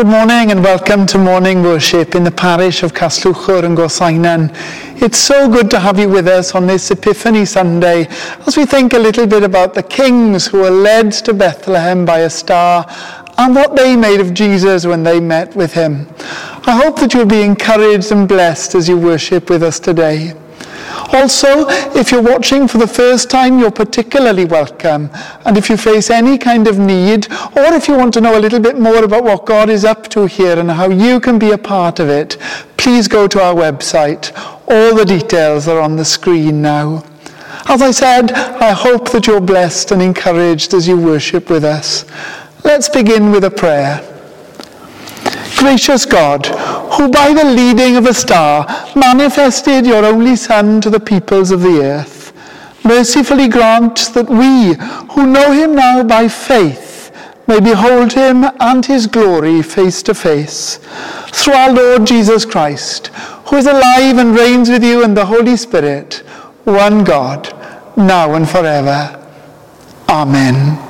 Good morning and welcome to morning worship in the parish of Casllwchwr and Gorseinon. It's so good to have you with us on this Epiphany Sunday as we think a little bit about the kings who were led to Bethlehem by a star and what they made of Jesus when they met with him. I hope that you'll be encouraged and blessed as you worship with us today. Also, if you're watching for the first time, you're particularly welcome. And if you face any kind of need, or if you want to know a little bit more about what God is up to here and how you can be a part of it, please go to our website. All the details are on the screen now. As I said, I hope that you're blessed and encouraged as you worship with us. Let's begin with a prayer. Gracious God, who by the leading of a star manifested your only Son to the peoples of the earth, mercifully grant that we, who know him now by faith, may behold him and his glory face to face. Through our Lord Jesus Christ, who is alive and reigns with you in the Holy Spirit, one God, now and forever. Amen.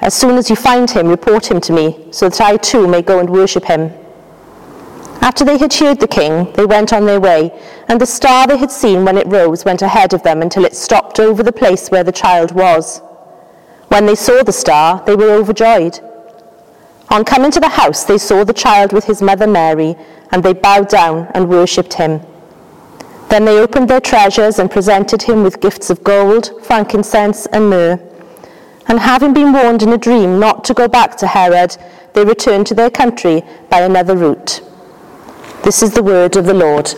As soon as you find him, report him to me, so that I too may go and worship him. After they had cheered the king, they went on their way, and the star they had seen when it rose went ahead of them until it stopped over the place where the child was. When they saw the star, they were overjoyed. On coming to the house, they saw the child with his mother Mary, and they bowed down and worshipped him. Then they opened their treasures and presented him with gifts of gold, frankincense, and myrrh. And having been warned in a dream not to go back to Herod, they returned to their country by another route. This is the word of the Lord.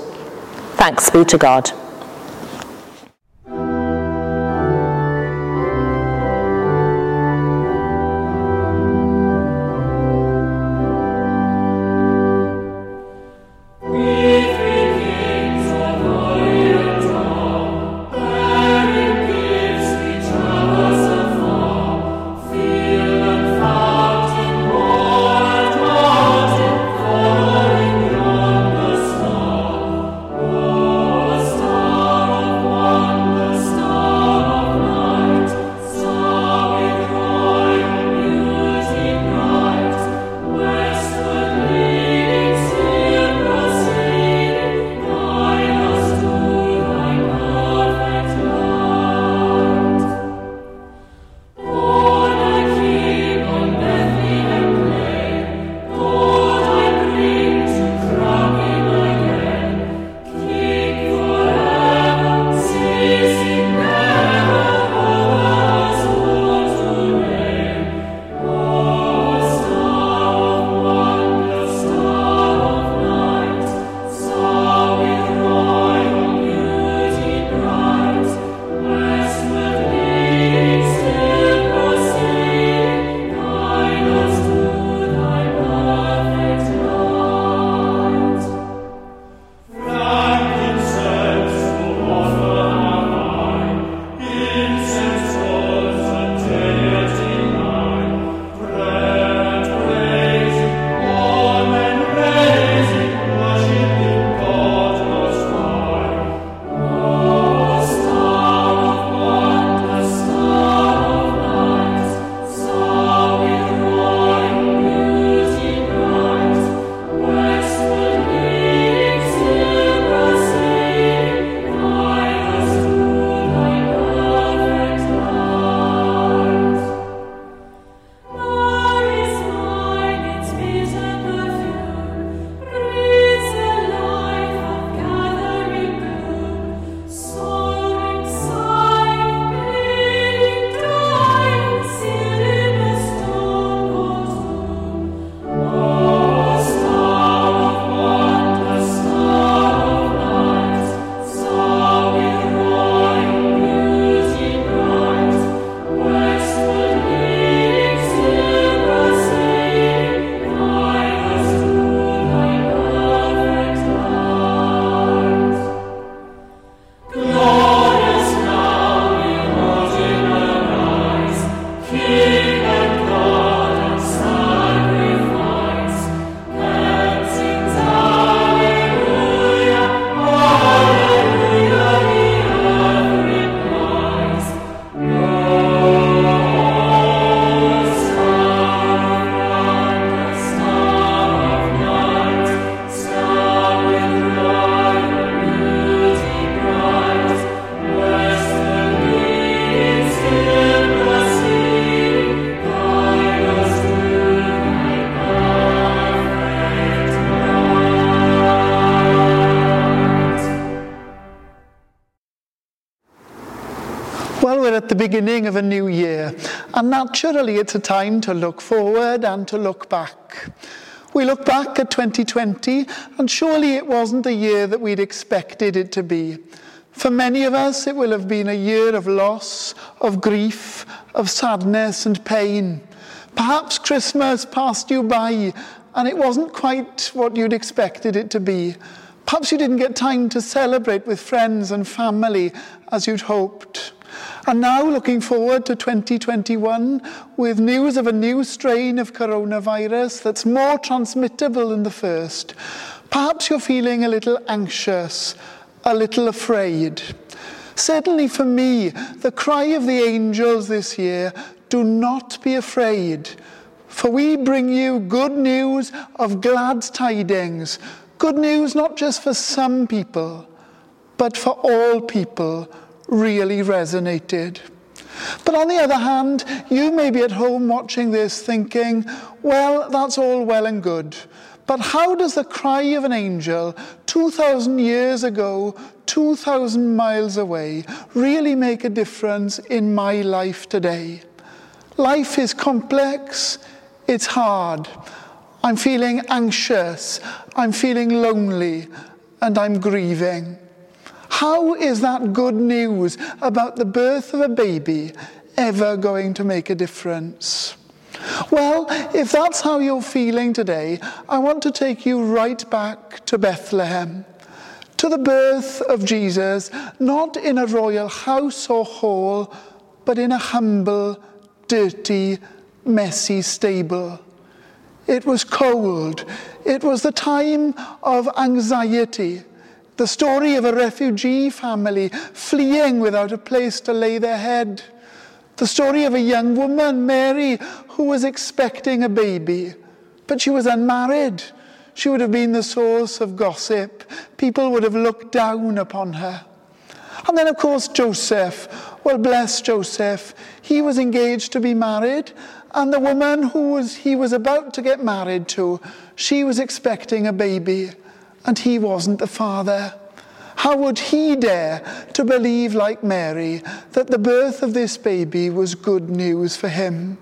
Thanks be to God. Beginning of a new year, and naturally it's a time to look forward and to look back. We look back at 2020, and surely it wasn't the year that we'd expected it to be. For many of us, it will have been a year of loss, of grief, of sadness and pain. Perhaps Christmas passed you by and it wasn't quite what you'd expected it to be. Perhaps you didn't get time to celebrate with friends and family as you'd hoped. And now looking forward to 2021 with news of a new strain of coronavirus that's more transmittable than the first. Perhaps you're feeling a little anxious, a little afraid. Certainly for me, the cry of the angels this year, do not be afraid, for we bring you good news of glad tidings. Good news not just for some people, but for all people really resonated. But on the other hand, you may be at home watching this thinking, well, that's all well and good. But how does the cry of an angel 2,000 years ago, 2,000 miles away, really make a difference in my life today? Life is complex, it's hard. I'm feeling anxious, I'm feeling lonely, and I'm grieving. How is that good news about the birth of a baby ever going to make a difference? Well, if that's how you're feeling today, I want to take you right back to Bethlehem, to the birth of Jesus, not in a royal house or hall, but in a humble, dirty, messy stable. It was cold. It was the time of anxiety. The story of a refugee family fleeing without a place to lay their head. The story of a young woman, Mary, who was expecting a baby, but she was unmarried. She would have been the source of gossip. People would have looked down upon her. And then, of course, Joseph. Well, bless Joseph. He was engaged to be married, and the woman who was, he was about to get married to, she was expecting a baby and he wasn't the father. How would he dare to believe, like Mary, that the birth of this baby was good news for him?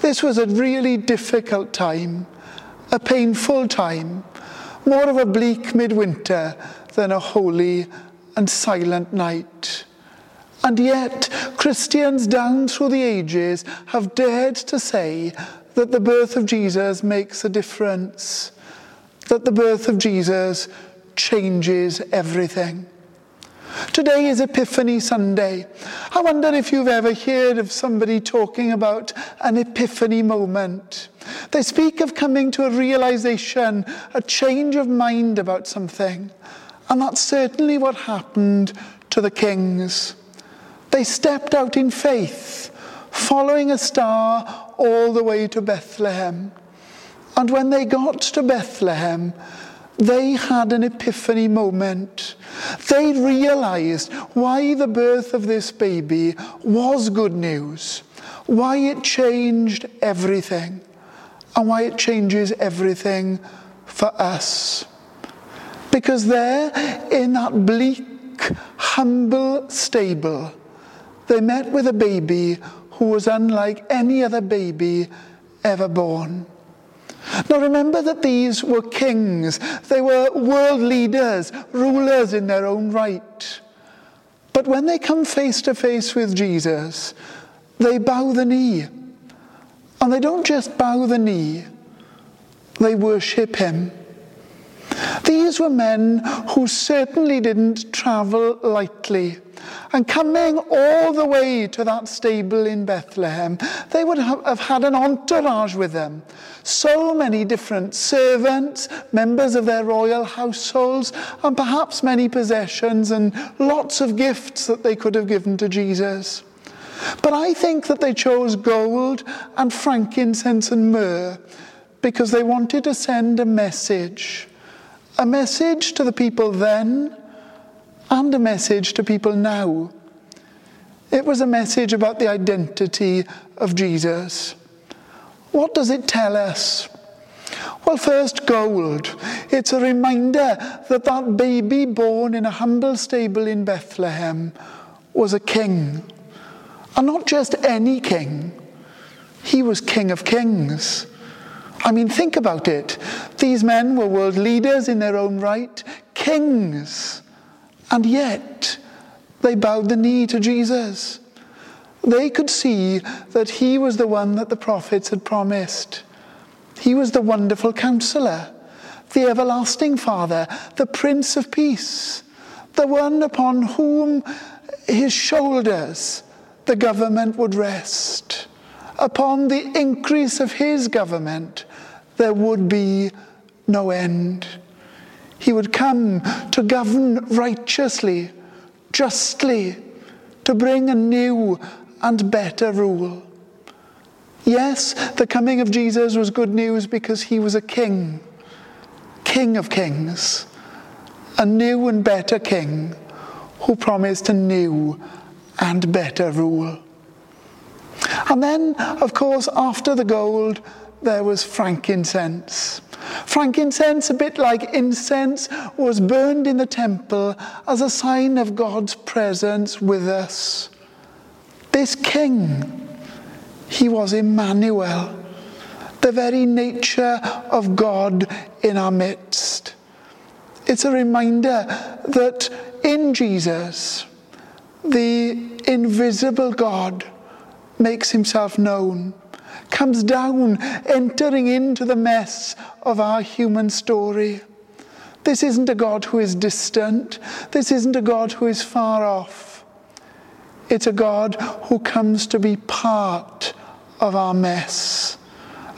This was a really difficult time, a painful time, more of a bleak midwinter than a holy and silent night. And yet, Christians down through the ages have dared to say that the birth of Jesus makes a difference that the birth of Jesus changes everything. Today is Epiphany Sunday. I wonder if you've ever heard of somebody talking about an epiphany moment. They speak of coming to a realization, a change of mind about something. And that's certainly what happened to the kings. They stepped out in faith, following a star all the way to Bethlehem. And when they got to Bethlehem, they had an epiphany moment. They realized why the birth of this baby was good news, why it changed everything, and why it changes everything for us. Because there, in that bleak, humble stable, they met with a baby who was unlike any other baby ever born. Now remember that these were kings, they were world leaders, rulers in their own right. But when they come face to face with Jesus, they bow the knee. And they don't just bow the knee, they worship him. These were men who certainly didn't travel lightly. And coming all the way to that stable in Bethlehem, they would have had an entourage with them. So many different servants, members of their royal households, and perhaps many possessions and lots of gifts that they could have given to Jesus. But I think that they chose gold and frankincense and myrrh because they wanted to send a message. A message to the people then and a message to people now. It was a message about the identity of Jesus. What does it tell us? Well, first, gold. It's a reminder that that baby born in a humble stable in Bethlehem was a king. And not just any king, he was King of Kings. I mean, think about it. These men were world leaders in their own right, kings. And yet, they bowed the knee to Jesus. They could see that he was the one that the prophets had promised. He was the wonderful counselor. the everlasting Father, the Prince of Peace, the one upon whom his shoulders the government would rest. Upon the increase of his government, there would be no end. He would come to govern righteously, justly, to bring a new and better rule. Yes, the coming of Jesus was good news because he was a king, king of kings, a new and better king who promised a new and better rule. And then, of course, after the gold, there was frankincense. Frankincense, a bit like incense, was burned in the temple as a sign of God's presence with us. This king, he was Emmanuel, the very nature of God in our midst. It's a reminder that in Jesus, the invisible God makes himself known comes down, entering into the mess of our human story. This isn't a God who is distant. This isn't a God who is far off. It's a God who comes to be part of our mess.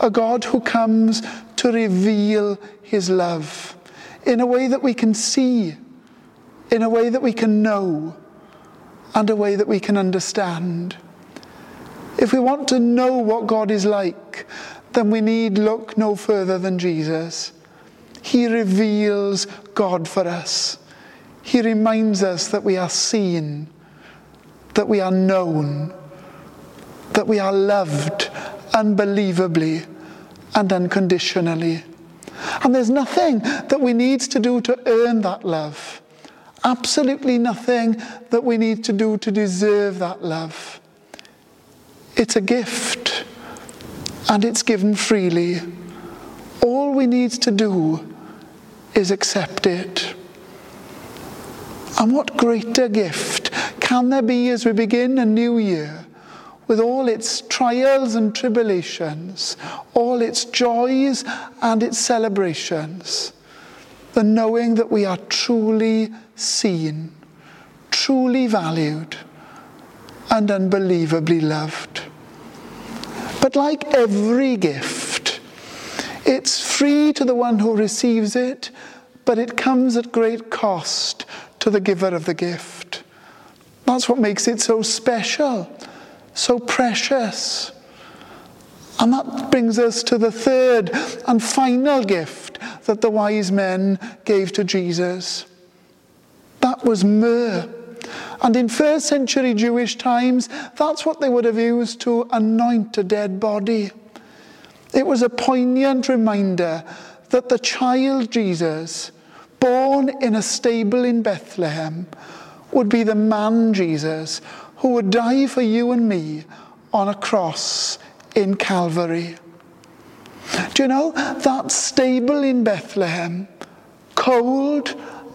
A God who comes to reveal his love in a way that we can see, in a way that we can know, and a way that we can understand. If we want to know what God is like, then we need look no further than Jesus. He reveals God for us. He reminds us that we are seen, that we are known, that we are loved unbelievably and unconditionally. And there's nothing that we need to do to earn that love. Absolutely nothing that we need to do to deserve that love. It's a gift and it's given freely. All we need to do is accept it. And what greater gift can there be as we begin a new year with all its trials and tribulations, all its joys and its celebrations, than knowing that we are truly seen, truly valued, and unbelievably loved. But like every gift, it's free to the one who receives it, but it comes at great cost to the giver of the gift. That's what makes it so special, so precious. And that brings us to the third and final gift that the wise men gave to Jesus. That was myrrh. And in first century Jewish times, that's what they would have used to anoint a dead body. It was a poignant reminder that the child Jesus, born in a stable in Bethlehem, would be the man Jesus who would die for you and me on a cross in Calvary. Do you know that stable in Bethlehem, cold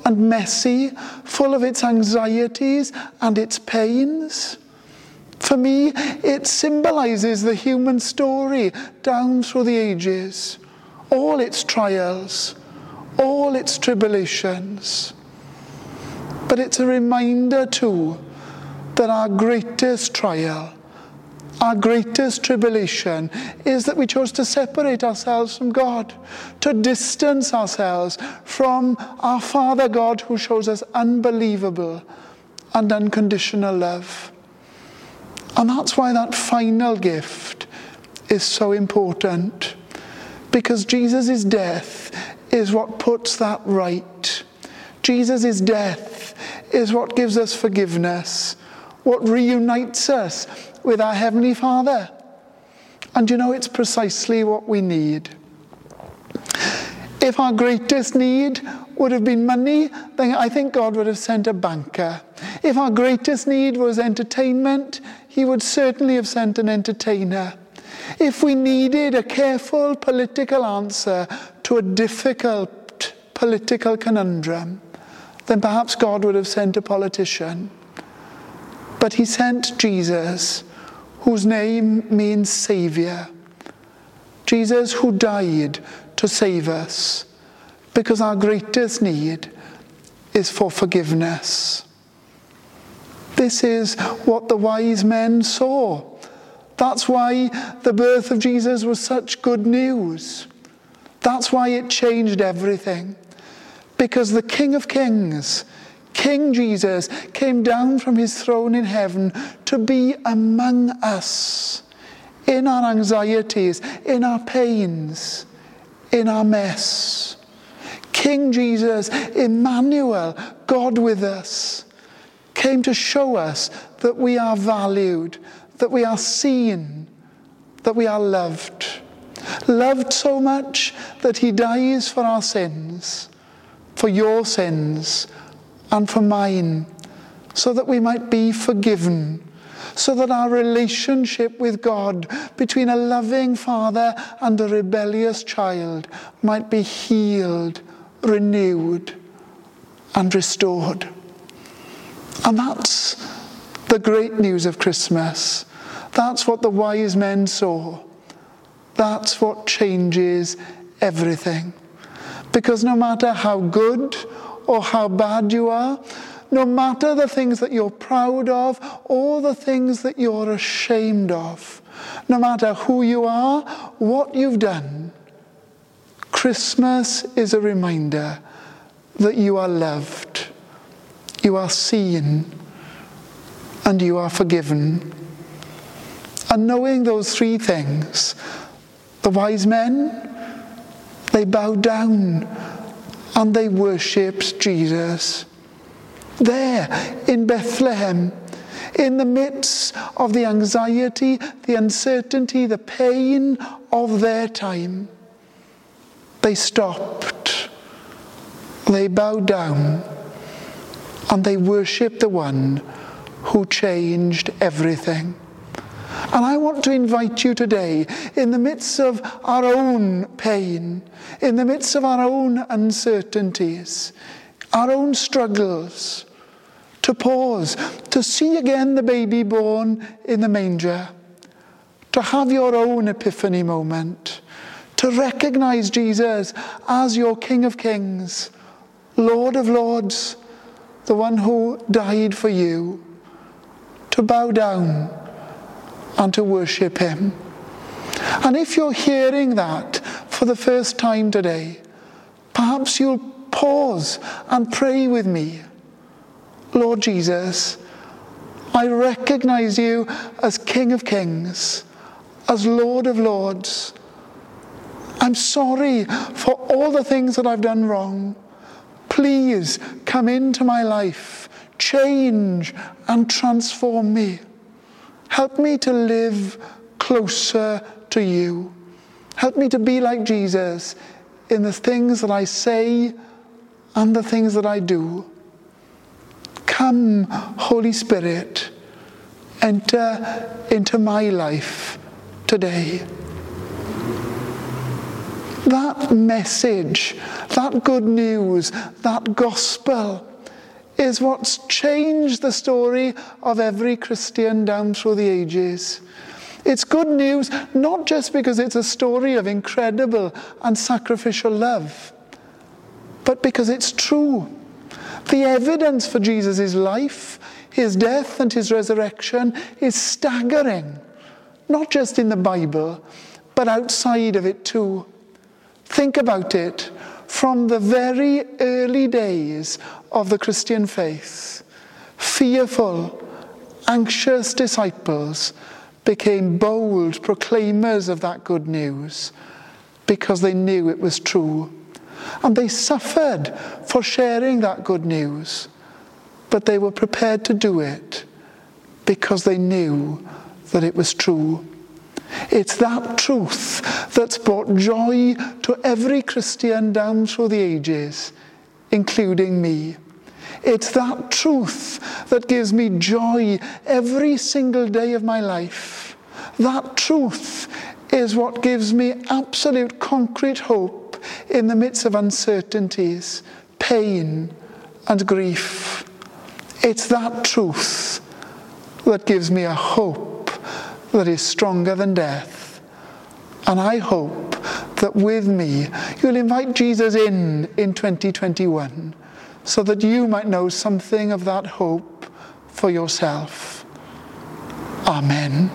and messy, full of its anxieties and its pains. For me, it symbolizes the human story down through the ages, all its trials, all its tribulations. But it's a reminder, too, that our greatest trial our greatest tribulation is that we chose to separate ourselves from God, to distance ourselves from our Father God who shows us unbelievable and unconditional love. And that's why that final gift is so important, because Jesus' death is what puts that right. Jesus' death is what gives us forgiveness, what reunites us with our Heavenly Father. And you know, it's precisely what we need. If our greatest need would have been money, then I think God would have sent a banker. If our greatest need was entertainment, He would certainly have sent an entertainer. If we needed a careful political answer to a difficult political conundrum, then perhaps God would have sent a politician. But He sent Jesus whose name means Saviour. Jesus, who died to save us. Because our greatest need is for forgiveness. This is what the wise men saw. That's why the birth of Jesus was such good news. That's why it changed everything. Because the King of Kings, King Jesus, came down from his throne in heaven to be among us in our anxieties, in our pains, in our mess. King Jesus, Emmanuel, God with us, came to show us that we are valued, that we are seen, that we are loved. Loved so much that he dies for our sins, for your sins, and for mine, so that we might be forgiven so that our relationship with God between a loving father and a rebellious child might be healed, renewed, and restored. And that's the great news of Christmas. That's what the wise men saw. That's what changes everything. Because no matter how good or how bad you are, no matter the things that you're proud of or the things that you're ashamed of, no matter who you are, what you've done, Christmas is a reminder that you are loved, you are seen, and you are forgiven. And knowing those three things, the wise men, they bowed down and they worshipped Jesus there in Bethlehem, in the midst of the anxiety, the uncertainty, the pain of their time. They stopped, they bowed down, and they worshipped the one who changed everything. And I want to invite you today, in the midst of our own pain, in the midst of our own uncertainties, our own struggles, to pause, to see again the baby born in the manger, to have your own epiphany moment, to recognize Jesus as your King of Kings, Lord of Lords, the one who died for you, to bow down and to worship Him. And if you're hearing that for the first time today, perhaps you'll pause and pray with me. Lord Jesus, I recognize you as King of Kings, as Lord of Lords. I'm sorry for all the things that I've done wrong. Please come into my life, change and transform me. Help me to live closer to you. Help me to be like Jesus in the things that I say and the things that I do. Come, Holy Spirit, enter into my life today. That message, that good news, that gospel is what's changed the story of every Christian down through the ages. It's good news not just because it's a story of incredible and sacrificial love, but because it's true. The evidence for Jesus' life, his death, and his resurrection is staggering, not just in the Bible, but outside of it too. Think about it from the very early days of the Christian faith. Fearful, anxious disciples became bold proclaimers of that good news because they knew it was true. And they suffered for sharing that good news, but they were prepared to do it because they knew that it was true. It's that truth that's brought joy to every Christian down through the ages, including me. It's that truth that gives me joy every single day of my life. That truth is what gives me absolute concrete hope in the midst of uncertainties, pain, and grief. It's that truth that gives me a hope that is stronger than death. And I hope that with me you'll invite Jesus in in 2021 so that you might know something of that hope for yourself. Amen.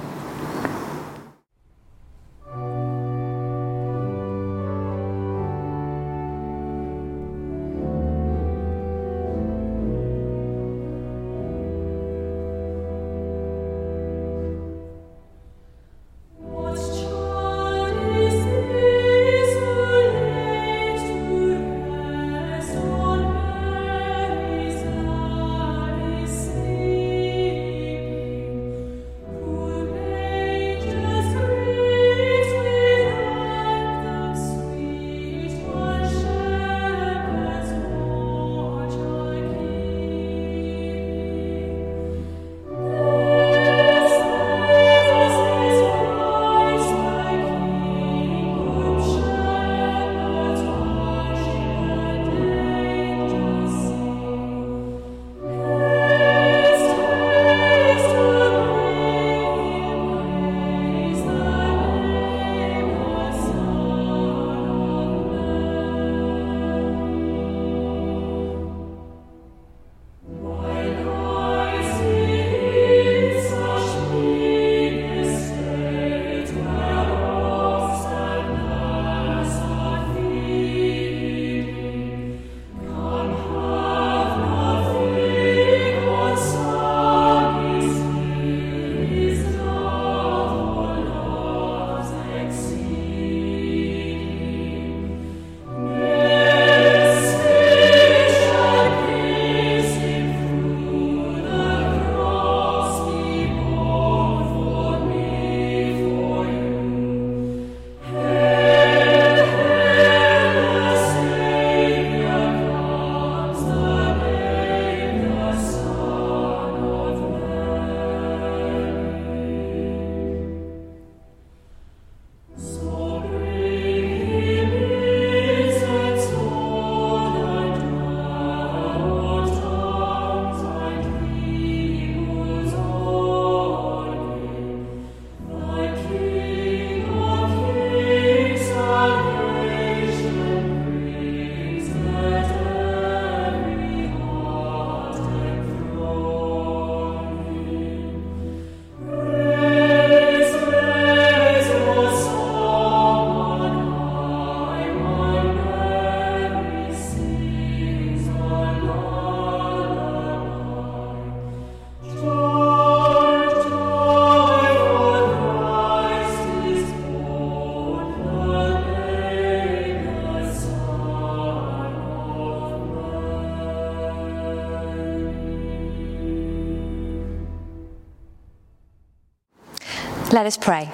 Let us pray.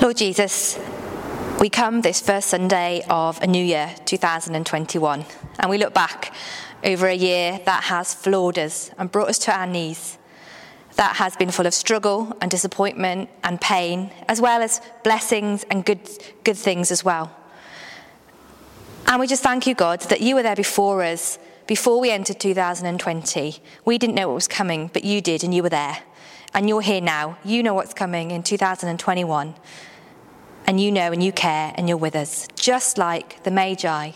Lord Jesus, we come this first Sunday of a new year, 2021, and we look back over a year that has floored us and brought us to our knees, that has been full of struggle and disappointment and pain, as well as blessings and good, good things as well. And we just thank you, God, that you were there before us, before we entered 2020. We didn't know what was coming, but you did, and you were there and you're here now. You know what's coming in 2021. And you know and you care and you're with us. Just like the Magi.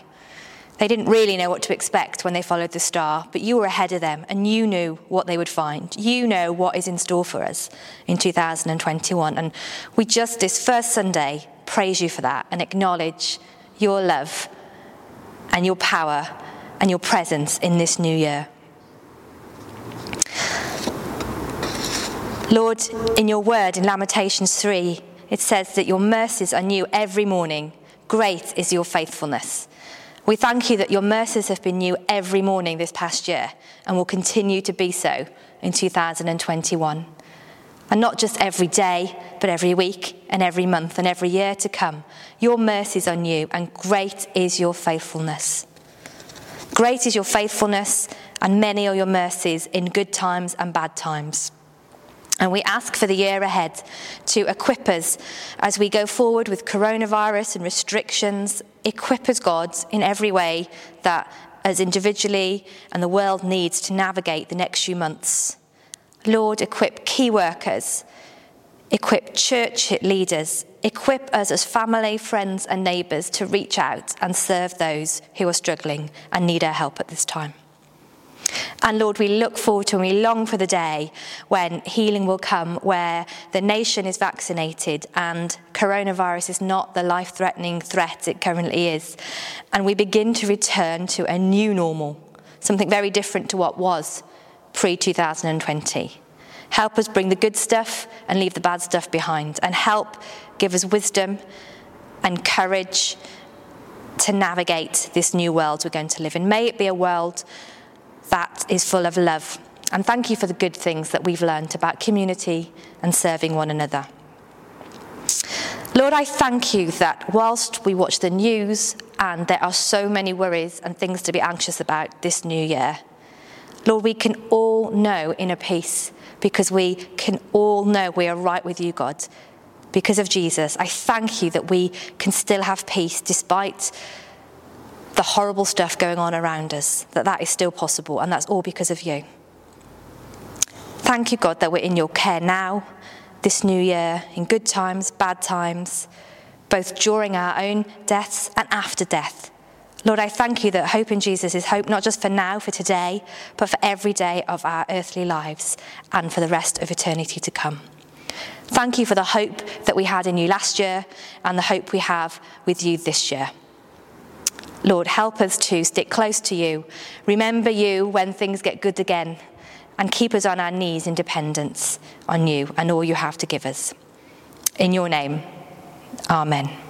They didn't really know what to expect when they followed the star, but you were ahead of them and you knew what they would find. You know what is in store for us in 2021. And we just, this first Sunday, praise you for that and acknowledge your love and your power and your presence in this new year. Lord, in your word in Lamentations 3, it says that your mercies are new every morning. Great is your faithfulness. We thank you that your mercies have been new every morning this past year and will continue to be so in 2021. And not just every day, but every week and every month and every year to come. Your mercies are new and great is your faithfulness. Great is your faithfulness, and many are your mercies in good times and bad times. And we ask for the year ahead to equip us as we go forward with coronavirus and restrictions, equip us, God, in every way that as individually and the world needs to navigate the next few months. Lord, equip key workers, equip church leaders, equip us as family, friends, and neighbours to reach out and serve those who are struggling and need our help at this time. And Lord, we look forward to and we long for the day when healing will come, where the nation is vaccinated and coronavirus is not the life threatening threat it currently is. And we begin to return to a new normal, something very different to what was pre 2020. Help us bring the good stuff and leave the bad stuff behind, and help give us wisdom and courage to navigate this new world we're going to live in. May it be a world that is full of love. And thank you for the good things that we've learned about community and serving one another. Lord, I thank you that whilst we watch the news and there are so many worries and things to be anxious about this new year, Lord, we can all know inner peace because we can all know we are right with you, God. Because of Jesus, I thank you that we can still have peace despite the horrible stuff going on around us, that that is still possible, and that's all because of you. Thank you, God, that we're in your care now, this new year, in good times, bad times, both during our own deaths and after death. Lord, I thank you that hope in Jesus is hope not just for now, for today, but for every day of our earthly lives and for the rest of eternity to come. Thank you for the hope that we had in you last year and the hope we have with you this year. Lord, help us to stick close to you, remember you when things get good again, and keep us on our knees in dependence on you and all you have to give us. In your name, amen.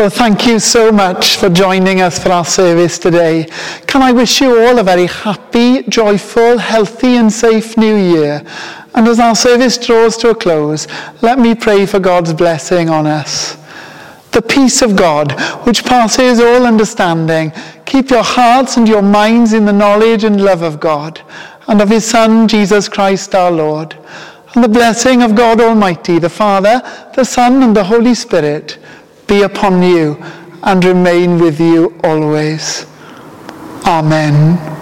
Well, thank you so much for joining us for our service today. Can I wish you all a very happy, joyful, healthy, and safe new year? And as our service draws to a close, let me pray for God's blessing on us. The peace of God, which passes all understanding, keep your hearts and your minds in the knowledge and love of God and of his Son, Jesus Christ our Lord. And the blessing of God Almighty, the Father, the Son, and the Holy Spirit be upon you and remain with you always. Amen.